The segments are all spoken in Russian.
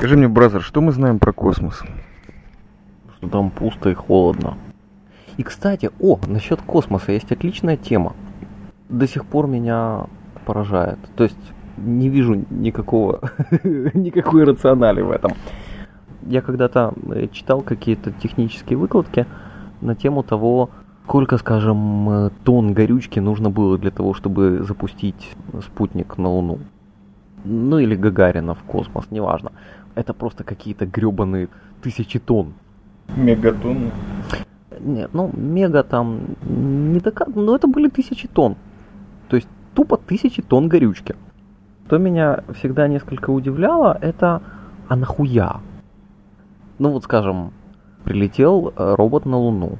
Скажи мне, бразер, что мы знаем про космос? Что там пусто и холодно. И, кстати, о, насчет космоса есть отличная тема. До сих пор меня поражает. То есть не вижу никакого, никакой рационали в этом. Я когда-то э, читал какие-то технические выкладки на тему того, сколько, скажем, э, тонн горючки нужно было для того, чтобы запустить спутник на Луну. Ну или Гагарина в космос, неважно. Это просто какие-то гребаные тысячи тонн. Мегатонны? Нет, ну мега там не дока... но это были тысячи тонн. То есть тупо тысячи тонн горючки. Что меня всегда несколько удивляло, это а нахуя? Ну вот скажем, прилетел э, робот на Луну.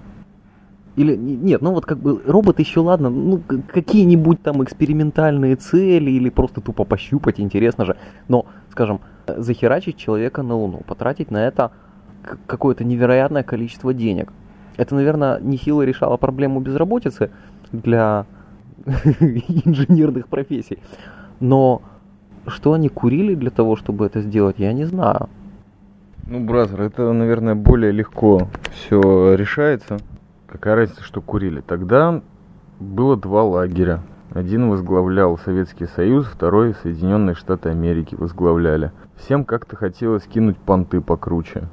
Или нет, ну вот как бы робот еще ладно, ну какие-нибудь там экспериментальные цели или просто тупо пощупать, интересно же. Но, скажем, захерачить человека на Луну, потратить на это какое-то невероятное количество денег. Это, наверное, нехило решало проблему безработицы для инженерных профессий. Но что они курили для того, чтобы это сделать, я не знаю. Ну, бразер, это, наверное, более легко все решается. Какая разница, что курили? Тогда было два лагеря. Один возглавлял Советский Союз, второй Соединенные Штаты Америки возглавляли. Всем как-то хотелось кинуть понты покруче.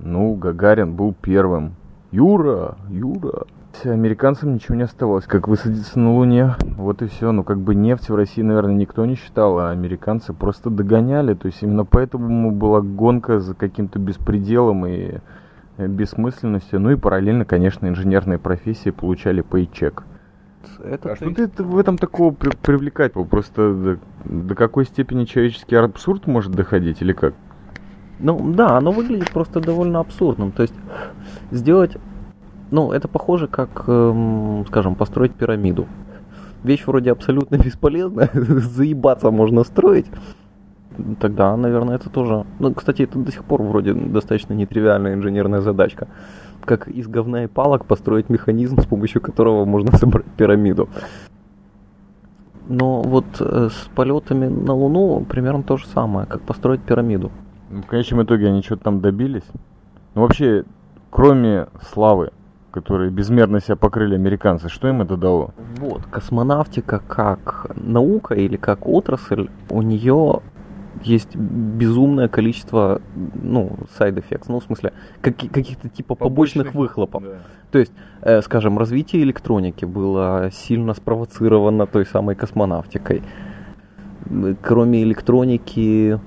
Ну, Гагарин был первым. Юра, Юра, американцам ничего не оставалось, как высадиться на Луне. Вот и все. Ну, как бы нефть в России, наверное, никто не считал, а американцы просто догоняли. То есть именно поэтому была гонка за каким-то беспределом и э, бессмысленностью. Ну и параллельно, конечно, инженерные профессии получали пейчек. Это а что ты в этом такого при привлекать? Просто до, до какой степени человеческий абсурд может доходить или как? Ну да, оно выглядит просто довольно абсурдным. То есть сделать ну, это похоже, как, эм, скажем, построить пирамиду. Вещь вроде абсолютно бесполезная, заебаться можно строить. Тогда, наверное, это тоже... Ну, кстати, это до сих пор вроде достаточно нетривиальная инженерная задачка. Как из говна и палок построить механизм, с помощью которого можно собрать пирамиду. Но вот э, с полетами на Луну примерно то же самое, как построить пирамиду. В конечном итоге они что-то там добились. Ну вообще, кроме славы, которые безмерно себя покрыли американцы, что им это дало? Вот, космонавтика как наука или как отрасль, у нее есть безумное количество, ну, side effects, ну, в смысле, как, каких-то типа побочных, побочных выхлопов. Да. То есть, э, скажем, развитие электроники было сильно спровоцировано той самой космонавтикой. Кроме электроники,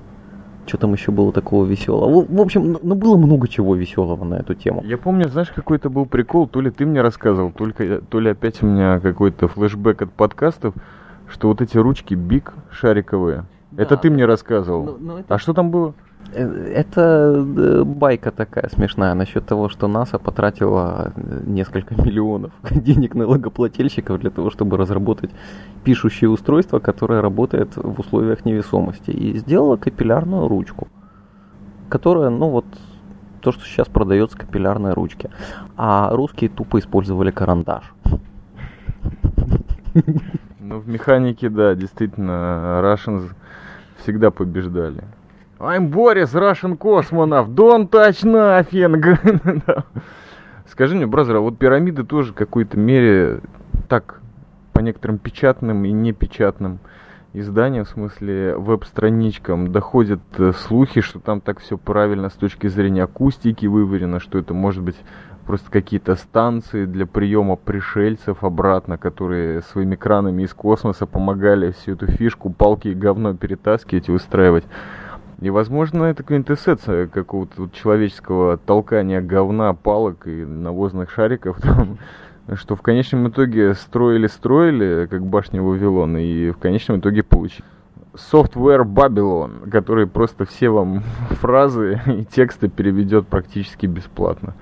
что там еще было такого веселого? В, общем, ну было много чего веселого на эту тему. Я помню, знаешь, какой-то был прикол, то ли ты мне рассказывал, только, то ли опять у меня какой-то флешбэк от подкастов, что вот эти ручки биг шариковые, да, это ты мне рассказывал. Но, ну, но ну, это... А что там было? Э, это э, байка такая смешная насчет того, что НАСА потратила э, несколько миллионов денег налогоплательщиков для того, чтобы разработать пишущее устройство, которое работает в условиях невесомости. И сделала капиллярную ручку, которая, ну вот, то, что сейчас продается капиллярной ручки. А русские тупо использовали карандаш. Ну, в механике, да, действительно, Russians всегда побеждали. I'm Boris, Russian cosmonaut, don't touch nothing. Скажи мне, бразер, а вот пирамиды тоже в какой-то мере так, по некоторым печатным и непечатным изданиям, в смысле веб-страничкам, доходят э, слухи, что там так все правильно с точки зрения акустики выверено, что это может быть просто какие-то станции для приема пришельцев обратно, которые своими кранами из космоса помогали всю эту фишку, палки и говно перетаскивать и устраивать. И, возможно, это квинтэссенция какого-то человеческого толкания говна, палок и навозных шариков, там, что в конечном итоге строили-строили, как башня Вавилона, и в конечном итоге получили Software Babylon, который просто все вам фразы и тексты переведет практически бесплатно.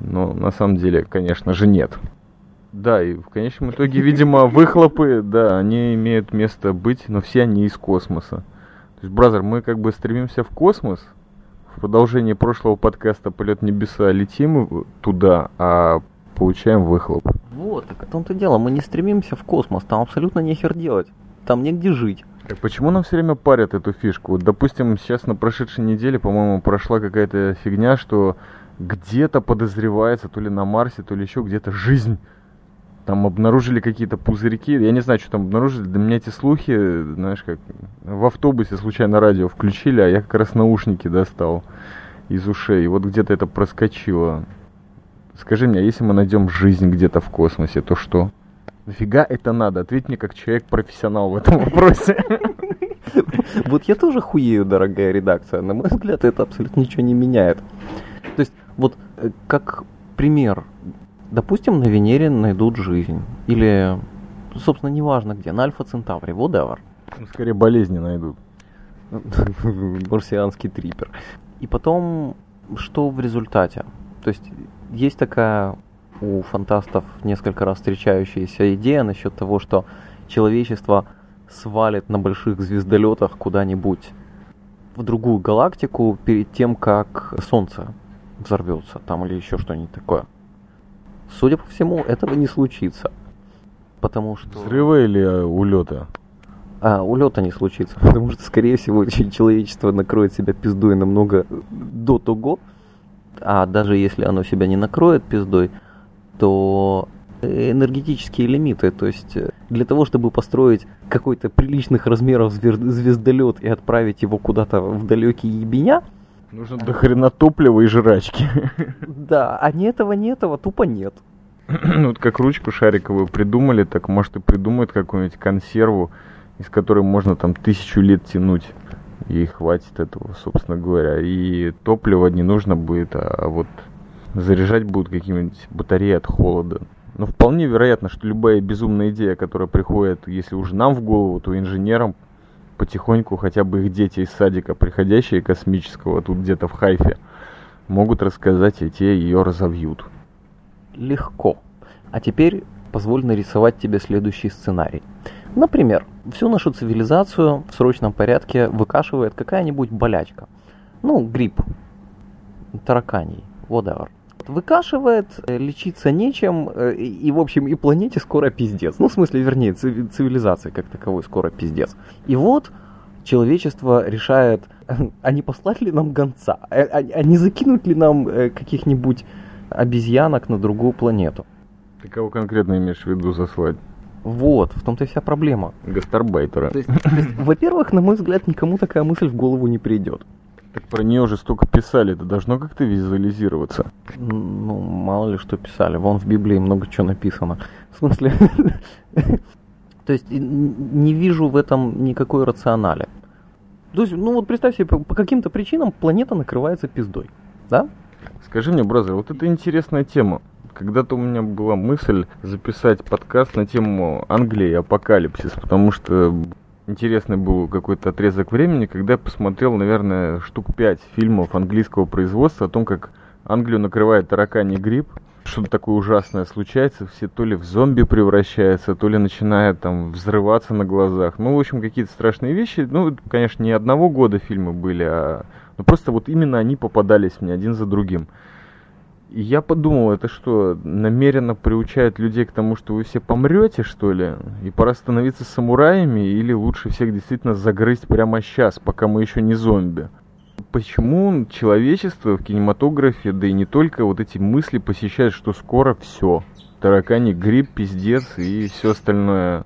Но на самом деле, конечно же, нет. Да, и в конечном итоге, видимо, выхлопы, да, они имеют место быть, но все они из космоса. То есть, бразер, мы как бы стремимся в космос. В продолжении прошлого подкаста «Полет небеса» летим туда, а получаем выхлоп. Вот, так в том-то дело, мы не стремимся в космос, там абсолютно нехер делать. Там негде жить. Так почему нам все время парят эту фишку? Вот, допустим, сейчас на прошедшей неделе, по-моему, прошла какая-то фигня, что где-то подозревается, то ли на Марсе, то ли еще где-то жизнь. Там обнаружили какие-то пузырьки. Я не знаю, что там обнаружили. Для меня эти слухи, знаешь, как в автобусе случайно радио включили, а я как раз наушники достал из ушей. И вот где-то это проскочило. Скажи мне, а если мы найдем жизнь где-то в космосе, то что? Нафига это надо? Ответь мне как человек-профессионал в этом вопросе. Вот я тоже хуею, дорогая редакция. На мой взгляд, это абсолютно ничего не меняет. То есть, вот э, как пример, допустим, на Венере найдут жизнь. Или, собственно, неважно где, на Альфа Центавре, whatever. Ну, скорее болезни найдут. Марсианский трипер. И потом, что в результате? То есть, есть такая у фантастов несколько раз встречающаяся идея насчет того, что человечество свалит на больших звездолетах куда-нибудь в другую галактику перед тем, как Солнце взорвется там или еще что-нибудь такое. Судя по всему, этого не случится. Потому что... Взрыва или э, улета? А, улета не случится, потому что, скорее всего, человечество накроет себя пиздой намного до того, а даже если оно себя не накроет пиздой, то энергетические лимиты, то есть э, для того, чтобы построить какой-то приличных размеров звездолет и отправить его куда-то в далекие ебеня, Нужно до хрена топлива и жрачки. Да, а ни этого, ни этого тупо нет. ну, вот как ручку шариковую придумали, так может и придумают какую-нибудь консерву, из которой можно там тысячу лет тянуть. И хватит этого, собственно говоря. И топлива не нужно будет, а вот заряжать будут какие-нибудь батареи от холода. Но вполне вероятно, что любая безумная идея, которая приходит, если уже нам в голову, то инженерам потихоньку хотя бы их дети из садика, приходящие космического, тут где-то в Хайфе, могут рассказать, и те ее разовьют. Легко. А теперь позволь нарисовать тебе следующий сценарий. Например, всю нашу цивилизацию в срочном порядке выкашивает какая-нибудь болячка. Ну, грипп, тараканий, whatever выкашивает, э, лечиться нечем, э, и, в общем, и планете скоро пиздец. Ну, в смысле, вернее, цивилизации как таковой скоро пиздец. И вот человечество решает, а не послать ли нам гонца, а, а, а не закинуть ли нам э, каких-нибудь обезьянок на другую планету. Ты кого конкретно имеешь в виду заслать? Вот, в том-то и вся проблема. Гастарбайтера. То есть, то есть, во-первых, на мой взгляд, никому такая мысль в голову не придет. Так про нее уже столько писали, это должно как-то визуализироваться. Ну, мало ли что писали. Вон в Библии много чего написано. В смысле... То есть не вижу в этом никакой рационали. То есть, ну вот представь себе, по каким-то причинам планета накрывается пиздой. Да? Скажи мне, бразер, вот это интересная тема. Когда-то у меня была мысль записать подкаст на тему Англии апокалипсис, потому что интересный был какой-то отрезок времени, когда я посмотрел, наверное, штук пять фильмов английского производства о том, как Англию накрывает тараканий грипп, что-то такое ужасное случается, все то ли в зомби превращаются, то ли начинают там взрываться на глазах. Ну, в общем, какие-то страшные вещи. Ну, конечно, не одного года фильмы были, а ну, просто вот именно они попадались мне один за другим. Я подумал, это что, намеренно приучают людей к тому, что вы все помрете, что ли? И пора становиться самураями, или лучше всех действительно загрызть прямо сейчас, пока мы еще не зомби? Почему человечество в кинематографе, да и не только, вот эти мысли посещают, что скоро все? Таракани, грипп, пиздец и все остальное.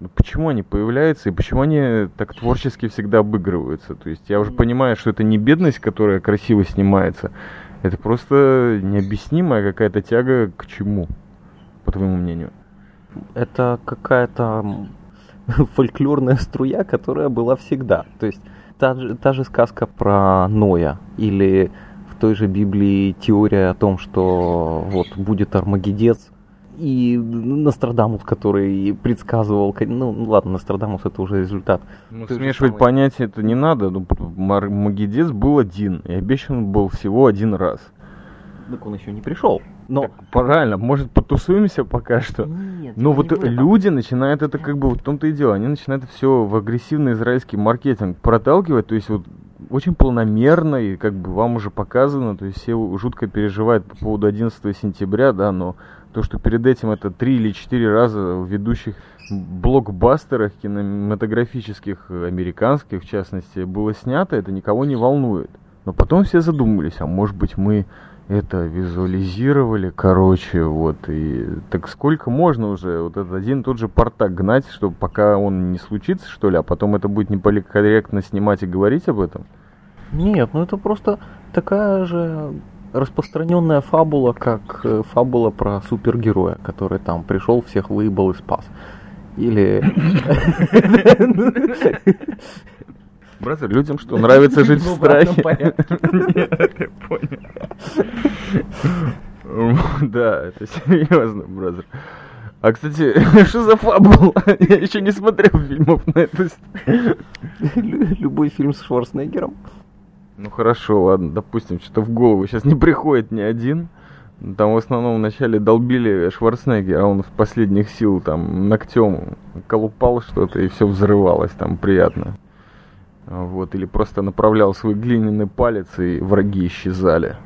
Ну, почему они появляются и почему они так творчески всегда обыгрываются? То есть я уже понимаю, что это не бедность, которая красиво снимается, это просто необъяснимая какая-то тяга к чему, по твоему мнению? Это какая-то фольклорная струя, которая была всегда. То есть та же, та же сказка про Ноя или в той же Библии теория о том, что вот будет Армагедец, и Нострадамус, который предсказывал, ну ладно, Нострадамус это уже результат. Ну, смешивать самой... понятия это не надо, ну, Магедец был один, и обещан был всего один раз. Так он еще не пришел. Но... Так, правильно, может потусуемся пока что. Нет, Но вот люди начинают это как бы, вот в том-то и дело, они начинают все в агрессивный израильский маркетинг проталкивать, то есть вот очень планомерно, и как бы вам уже показано, то есть все жутко переживают по поводу 11 сентября, да, но То, что перед этим это три или четыре раза в ведущих блокбастерах кинематографических, американских в частности, было снято, это никого не волнует. Но потом все задумались, а может быть мы это визуализировали, короче, вот, и так сколько можно уже вот этот один тот же портак гнать, чтобы пока он не случится, что ли, а потом это будет неполикорректно снимать и говорить об этом? Нет, ну это просто такая же распространенная фабула, как э, фабула про супергероя, который там пришел, всех выебал и спас. Или... Brother, людям что, нравится жить в страхе? Да, это серьезно, brother. А, кстати, что за фабула? Я еще не смотрел фильмов на эту Любой фильм с Шварценеггером. Ну хорошо, ладно, допустим, что-то в голову сейчас не приходит ни один. Там в основном вначале долбили Шварценеггера, а он в последних сил там ногтем колупал что-то и все взрывалось там приятно. Вот, или просто направлял свой глиняный палец, и враги исчезали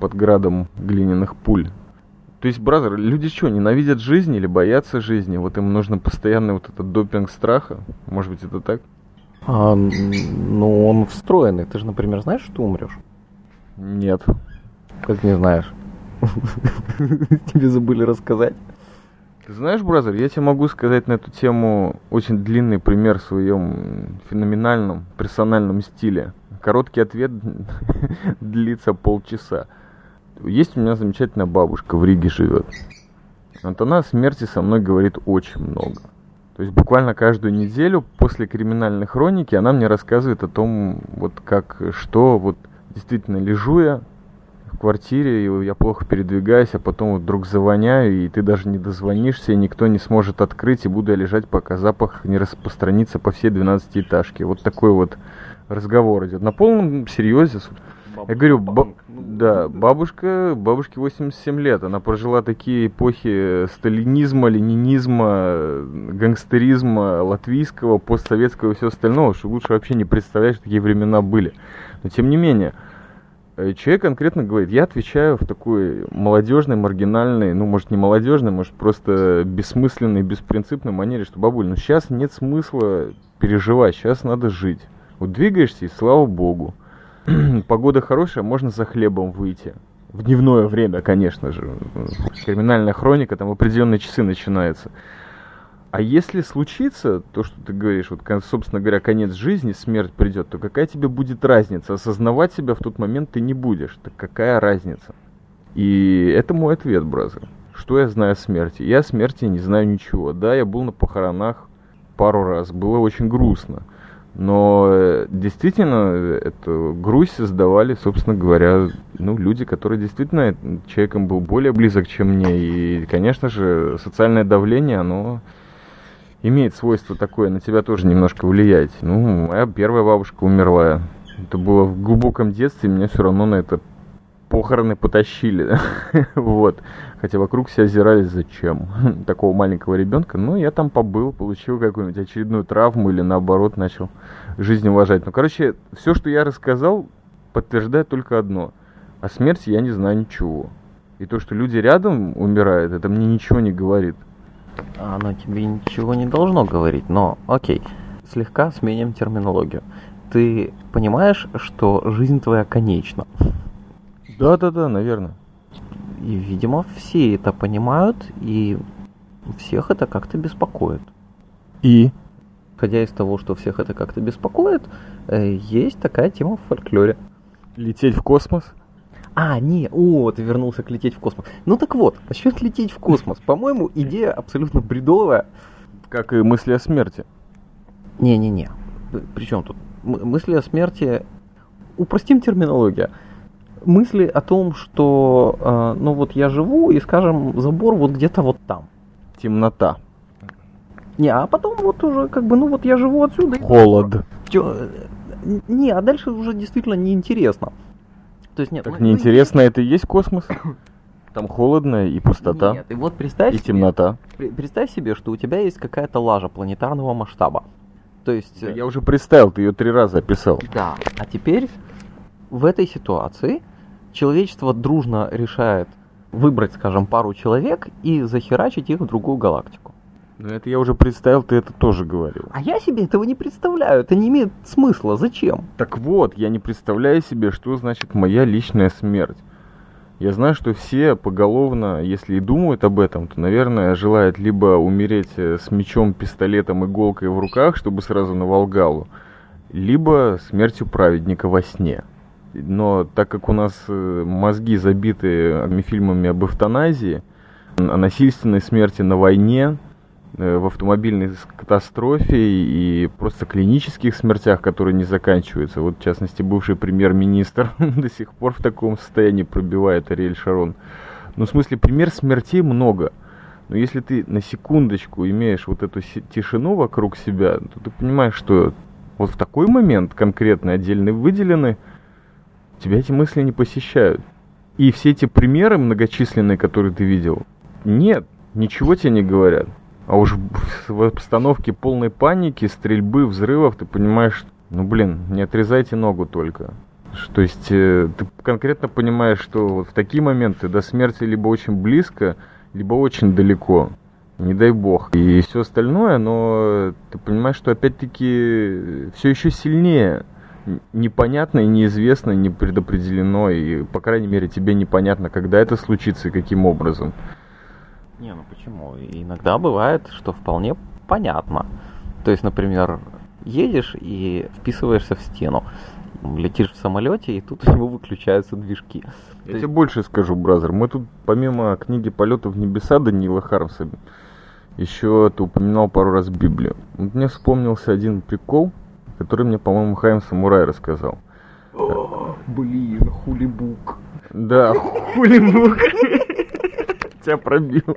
под градом глиняных пуль. То есть, бразер, люди что, ненавидят жизнь или боятся жизни? Вот им нужно постоянный вот этот допинг страха? Может быть, это так? А, ну, он встроенный. Ты же, например, знаешь, что умрешь? Нет. Как не знаешь? Тебе забыли рассказать. Ты знаешь, бразер, я тебе могу сказать на эту тему очень длинный пример в своем феноменальном персональном стиле. Короткий ответ длится полчаса. Есть у меня замечательная бабушка в Риге живет. Вот она о смерти со мной говорит очень много. То есть буквально каждую неделю после криминальной хроники она мне рассказывает о том, вот как, что, вот действительно лежу я квартире, и я плохо передвигаюсь, а потом вот вдруг завоняю, и ты даже не дозвонишься, и никто не сможет открыть, и буду я лежать, пока запах не распространится по всей 12-этажке. Вот такой вот разговор идет. На полном серьезе. Бабушка, я говорю, ба- да, бабушка, бабушке 87 лет, она прожила такие эпохи сталинизма, ленинизма, гангстеризма, латвийского, постсоветского и все остальное, что лучше вообще не представлять, что такие времена были. Но тем не менее, Э, человек конкретно говорит, я отвечаю в такой молодежной, маргинальной, ну, может, не молодежной, может, просто бессмысленной, беспринципной манере, что, бабуль, ну, сейчас нет смысла переживать, сейчас надо жить. Вот двигаешься, и слава богу. Погода хорошая, можно за хлебом выйти. В дневное время, конечно же. Криминальная хроника, там определенные часы начинается. А если случится то, что ты говоришь, вот, собственно говоря, конец жизни, смерть придет, то какая тебе будет разница? Осознавать себя в тот момент ты не будешь. Так какая разница? И это мой ответ, бразер. Что я знаю о смерти? Я о смерти не знаю ничего. Да, я был на похоронах пару раз. Было очень грустно. Но э, действительно, эту грусть создавали, собственно говоря, ну, люди, которые действительно человеком был более близок, чем мне. И, конечно же, социальное давление, оно имеет свойство такое, на тебя тоже немножко влиять. Ну, моя первая бабушка умерла. Это было в глубоком детстве, меня все равно на это похороны потащили. вот. Хотя вокруг все озирались, зачем такого маленького ребенка. Ну, я там побыл, получил какую-нибудь очередную травму или наоборот начал жизнь уважать. Ну, короче, все, что я рассказал, подтверждает только одно. О смерти я не знаю ничего. И то, что люди рядом умирают, это мне ничего не говорит. Оно тебе ничего не должно говорить, но окей, слегка сменим терминологию. Ты понимаешь, что жизнь твоя конечна? Да-да-да, наверное. И, видимо, все это понимают, и всех это как-то беспокоит. И? Исходя из того, что всех это как-то беспокоит, э, есть такая тема в фольклоре. Лететь в космос? А, не, о, ты вернулся к лететь в космос. Ну так вот, насчет лететь в космос. По-моему, идея абсолютно бредовая. Как и мысли о смерти. Не-не-не. Причем тут? мысли о смерти... Упростим терминологию. Мысли о том, что, э, ну вот я живу, и, скажем, забор вот где-то вот там. Темнота. Не, а потом вот уже как бы, ну вот я живу отсюда. Холод. Чё, не, а дальше уже действительно неинтересно. То есть нет. Так мы, неинтересно, мы... это и есть космос? Там холодно и пустота. Нет, и вот представь и себе, темнота. Представь себе, что у тебя есть какая-то лажа планетарного масштаба. То есть... Да, я уже представил, ты ее три раза описал. Да, а теперь в этой ситуации человечество дружно решает выбрать, скажем, пару человек и захерачить их в другую галактику. Ну это я уже представил, ты это тоже говорил. А я себе этого не представляю, это не имеет смысла, зачем? Так вот, я не представляю себе, что значит моя личная смерть. Я знаю, что все поголовно, если и думают об этом, то, наверное, желают либо умереть э, с мечом, пистолетом, иголкой в руках, чтобы сразу на Волгалу, либо смертью праведника во сне. Но так как у нас э, мозги забиты фильмами об эвтаназии, о насильственной смерти на войне, Э, в автомобильной катастрофе и просто клинических смертях, которые не заканчиваются. Вот, в частности, бывший премьер-министр до сих пор в таком состоянии пробивает Ариэль Шарон. Ну, в смысле, пример смертей много. Но если ты на секундочку имеешь вот эту тишину вокруг себя, то ты понимаешь, что вот в такой момент конкретно отдельно выделены, тебя эти мысли не посещают. И все эти примеры многочисленные, которые ты видел, нет, ничего тебе не говорят. А уж в обстановке полной паники, стрельбы, взрывов, ты понимаешь, ну блин, не отрезайте ногу только. То есть э, ты конкретно понимаешь, что вот в такие моменты до смерти либо очень близко, либо очень далеко. Не дай бог. И все остальное, но ты понимаешь, что опять-таки все еще сильнее непонятно и неизвестно, не предопределено, и, по крайней мере, тебе непонятно, когда это случится и каким образом. Не, ну почему? Иногда бывает, что вполне понятно. То есть, например, едешь и вписываешься в стену, летишь в самолете, и тут у него выключаются движки. Я тебе больше скажу, бразер. Мы тут помимо книги «Полеты в небеса» Даниила Хармса, еще ты упоминал пару раз Библию. Вот мне вспомнился один прикол, который мне, по-моему, Хайм Самурай рассказал. О, блин, хулибук. Да, хулибук тебя пробил.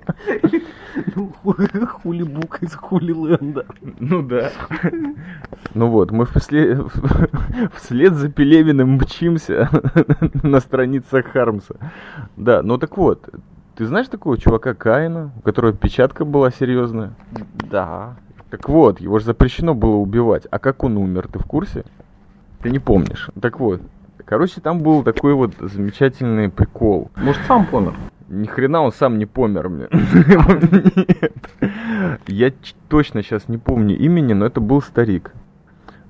Ну, хулибук из Хулиленда. Ну да. Ну вот, мы вслед, вслед за Пелевиным мчимся на страницах Хармса. Да, ну так вот, ты знаешь такого чувака Каина, у которого печатка была серьезная? Да. Так вот, его же запрещено было убивать. А как он умер, ты в курсе? Ты не помнишь. Так вот, короче, там был такой вот замечательный прикол. Может, сам помер? Ни хрена он сам не помер мне. Я точно сейчас не помню имени, но это был старик,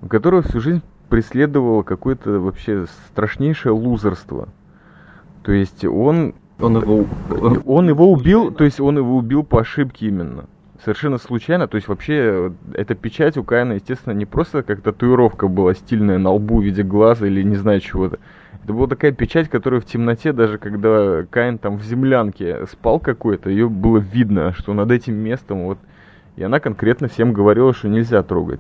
у которого всю жизнь преследовало какое-то вообще страшнейшее лузерство. То есть он... Он его... Он его убил, то есть он его убил по ошибке именно. Совершенно случайно, то есть вообще эта печать у Каина, естественно, не просто как татуировка была стильная на лбу в виде глаза или не знаю чего-то. Это была такая печать, которая в темноте, даже когда Каин там в землянке спал какой-то, ее было видно, что над этим местом вот... И она конкретно всем говорила, что нельзя трогать.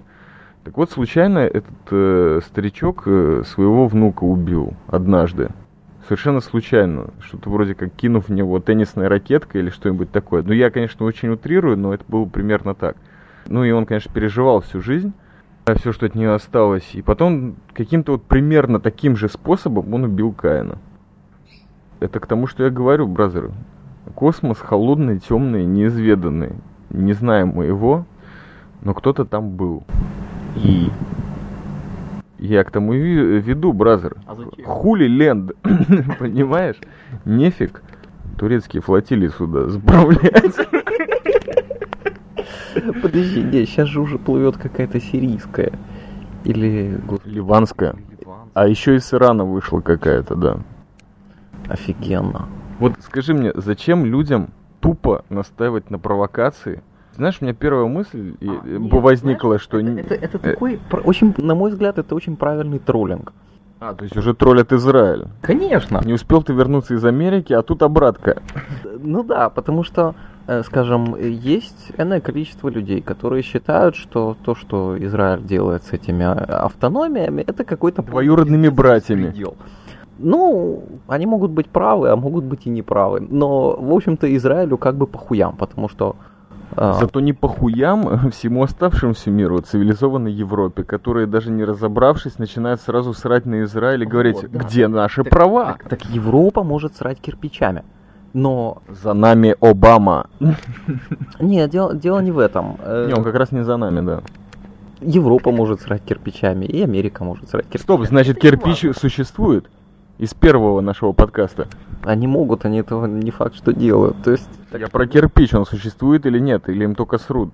Так вот, случайно этот э, старичок э, своего внука убил однажды. Совершенно случайно. Что-то вроде как кинув в него теннисная ракетка или что-нибудь такое. Ну, я, конечно, очень утрирую, но это было примерно так. Ну, и он, конечно, переживал всю жизнь все, что от нее осталось. И потом каким-то вот примерно таким же способом он убил Каина. Это к тому, что я говорю, бразеры. Космос холодный, темный, неизведанный. Не знаем мы его, но кто-то там был. И я к тому и веду, бразер. А? Хули ленд, понимаешь? Нефиг турецкие флотилии сюда справлять. Подожди, нет, сейчас же уже плывет какая-то сирийская. Или... Ливанская. А еще из Ирана вышла какая-то, да. Офигенно. Вот скажи мне, зачем людям тупо настаивать на провокации? Знаешь, у меня первая мысль а, нет, возникла, знаешь, что... Это, это, это такой, очень, на мой взгляд, это очень правильный троллинг. А, то есть уже троллят Израиль. Конечно. Не успел ты вернуться из Америки, а тут обратка. Ну да, потому что Э, скажем, есть энное количество людей, которые считают, что то, что Израиль делает с этими автономиями, это какой-то... Двоюродными братьями. Предел. Ну, они могут быть правы, а могут быть и неправы. Но, в общем-то, Израилю как бы похуям, потому что... А, Зато не похуям всему оставшемуся миру, цивилизованной Европе, которые даже не разобравшись, начинают сразу срать на Израиль и говорить, вот, да. где наши так, права? Так, так Европа может срать кирпичами. Но... За нами Обама. Нет, дело, дело не в этом. Не, он как раз не за нами, да. Европа может срать кирпичами, и Америка может срать кирпичами. Стоп, значит кирпич существует? Из первого нашего подкаста. Они могут, они этого не факт, что делают. То есть... Я про кирпич, он существует или нет, или им только срут.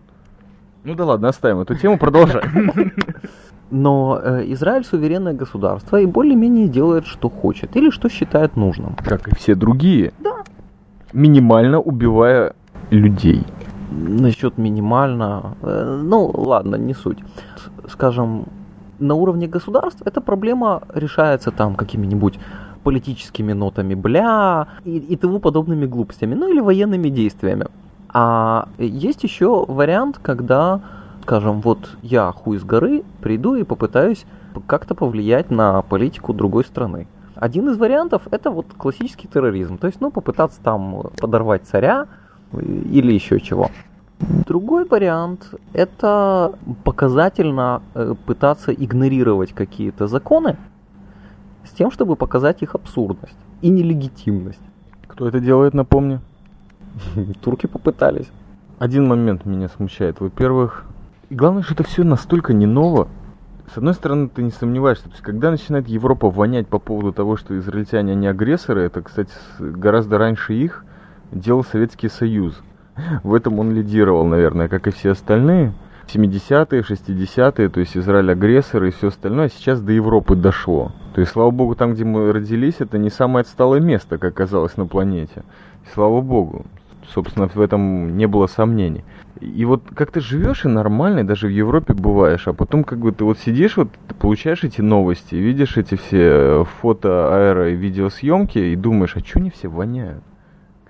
Ну да ладно, оставим эту тему, продолжаем. Но э, Израиль суверенное государство и более-менее делает, что хочет или что считает нужным. Как и все другие. Да. Минимально убивая людей. Насчет минимально, э, ну ладно, не суть. Скажем, на уровне государств эта проблема решается там какими-нибудь политическими нотами бля и, и тому подобными глупостями, ну или военными действиями. А есть еще вариант, когда, скажем, вот я хуй с горы приду и попытаюсь как-то повлиять на политику другой страны. Один из вариантов это вот классический терроризм, то есть, ну, попытаться там подорвать царя или еще чего. Другой вариант – это показательно э, пытаться игнорировать какие-то законы с тем, чтобы показать их абсурдность и нелегитимность. Кто это делает, напомни? Турки попытались. Один момент меня смущает. Во-первых, и главное, что это все настолько не ново. С одной стороны, ты не сомневаешься, то есть когда начинает Европа вонять по поводу того, что израильтяне не агрессоры, это, кстати, гораздо раньше их делал Советский Союз. В этом он лидировал, наверное, как и все остальные. 70-е, 60-е, то есть Израиль агрессор и все остальное, а сейчас до Европы дошло. То есть, слава богу, там, где мы родились, это не самое отсталое место, как оказалось на планете. Слава богу, собственно, в этом не было сомнений. И вот как ты живешь и нормально, даже в Европе бываешь, а потом как бы ты вот сидишь, вот ты получаешь эти новости, видишь эти все фото, аэро и видеосъемки и думаешь, а что они все воняют?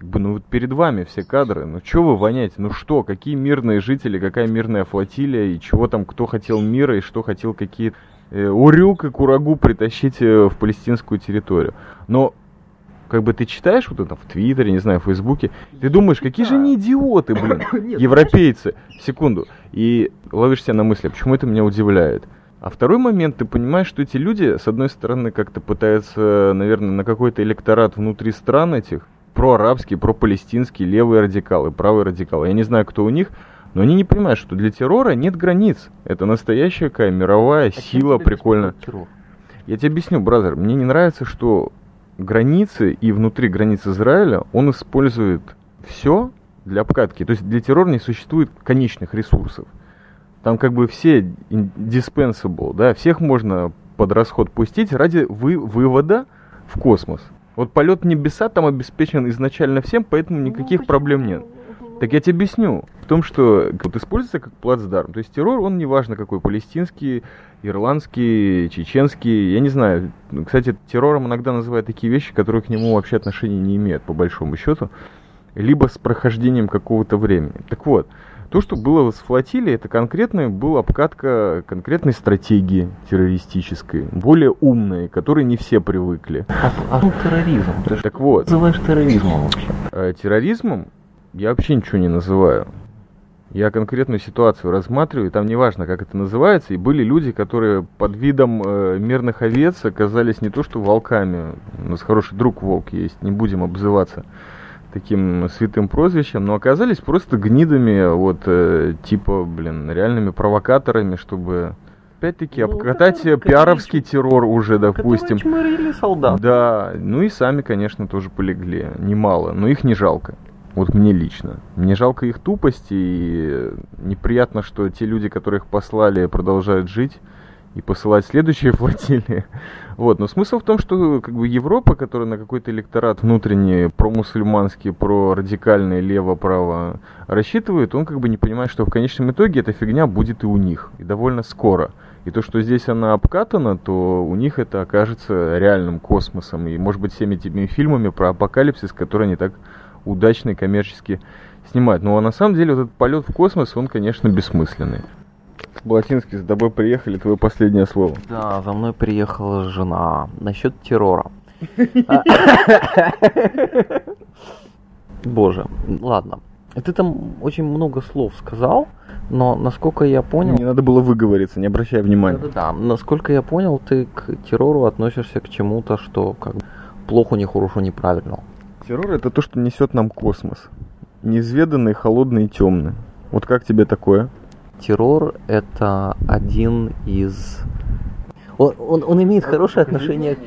Как бы, ну вот перед вами все кадры, ну что вы воняете, ну что, какие мирные жители, какая мирная флотилия, и чего там, кто хотел мира, и что хотел какие э, урюк и курагу притащить э, в палестинскую территорию. Но как бы ты читаешь вот это в Твиттере, не знаю, в Фейсбуке, ты думаешь, какие же они идиоты, блин, европейцы, секунду, и ловишь себя на мысли, «А почему это меня удивляет. А второй момент, ты понимаешь, что эти люди, с одной стороны, как-то пытаются, наверное, на какой-то электорат внутри стран этих, проарабские, пропалестинские, левые радикалы, правые радикалы, я не знаю, кто у них, но они не понимают, что для террора нет границ. Это настоящая какая мировая а сила прикольная. Я тебе объясню, бразер, мне не нравится, что границы и внутри границ Израиля он использует все для обкатки. То есть для террора не существует конечных ресурсов. Там как бы все dispensable, да, всех можно под расход пустить ради вы, вывода в космос. Вот полет в небеса там обеспечен изначально всем, поэтому ну, никаких ну, проблем нет. Так я тебе объясню. В том, что вот используется как плацдарм. То есть террор, он неважно какой, палестинский, ирландский, чеченский, я не знаю. Ну, кстати, террором иногда называют такие вещи, которые к нему вообще отношения не имеют, по большому счету. Либо с прохождением какого-то времени. Так вот, то, что было с флотилией, это конкретная была обкатка конкретной стратегии террористической, более умной, к которой не все привыкли. А, а терроризм? Ты так вот. называешь терроризмом вообще? Э, терроризмом я вообще ничего не называю. Я конкретную ситуацию рассматриваю, там неважно, как это называется, и были люди, которые под видом э, мирных овец оказались не то что волками, у нас хороший друг волк есть, не будем обзываться таким святым прозвищем, но оказались просто гнидами, вот, э, типа, блин, реальными провокаторами, чтобы опять-таки, ну, обкатать который, пиаровский конечно, террор уже, допустим. солдат. Да, ну и сами, конечно, тоже полегли, немало, но их не жалко. Вот мне лично. Мне жалко их тупости, и неприятно, что те люди, которых послали, продолжают жить и посылать следующие флотилии. Вот, но смысл в том, что как бы Европа, которая на какой-то электорат внутренний, промусульманский, прорадикальный, лево-право рассчитывает, он как бы не понимает, что в конечном итоге эта фигня будет и у них, и довольно скоро. И то, что здесь она обкатана, то у них это окажется реальным космосом. И, может быть, всеми этими фильмами про апокалипсис, которые они так удачно и коммерчески снимать. Но на самом деле вот этот полет в космос, он, конечно, бессмысленный. Балатинский, с тобой приехали, твое последнее слово. Да, за мной приехала жена. Насчет террора. Боже, ладно. Ты там очень много слов сказал, но насколько я понял... Не надо было выговориться, не обращай внимания. Да-да-да. Насколько я понял, ты к террору относишься к чему-то, что как бы плохо, нехорошо, неправильно. Террор это то, что несет нам космос. Неизведанный, холодный и темный. Вот как тебе такое? Террор это один из... Он, он, он имеет хорошее отношение...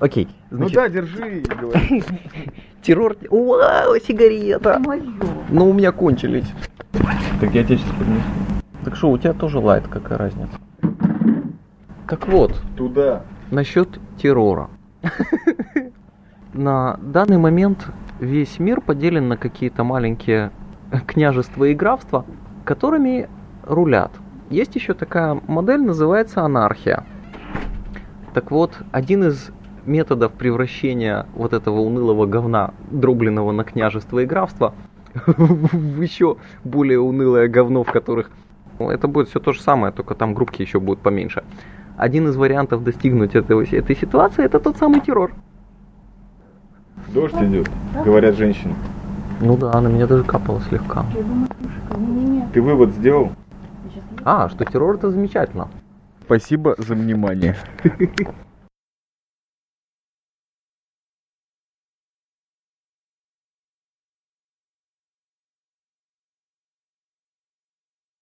Окей, Ну значит, да, держи, террор... Вау, сигарета! Но у меня кончились. Так я тебе сейчас принесу. Так что, у тебя тоже лайт, какая разница? Так вот, Туда. насчет террора. На данный момент весь мир поделен на какие-то маленькие княжества и графства, которыми рулят. Есть еще такая модель, называется анархия. Так вот, один из методов превращения вот этого унылого говна, дробленного на княжество и графство, в еще более унылое говно, в которых ну, это будет все то же самое, только там группки еще будут поменьше. Один из вариантов достигнуть этого, этой ситуации это тот самый террор. Дождь идет, говорят женщины. Ну да, на меня даже капало слегка. Ты вывод сделал? А, что террор это замечательно. Спасибо за внимание.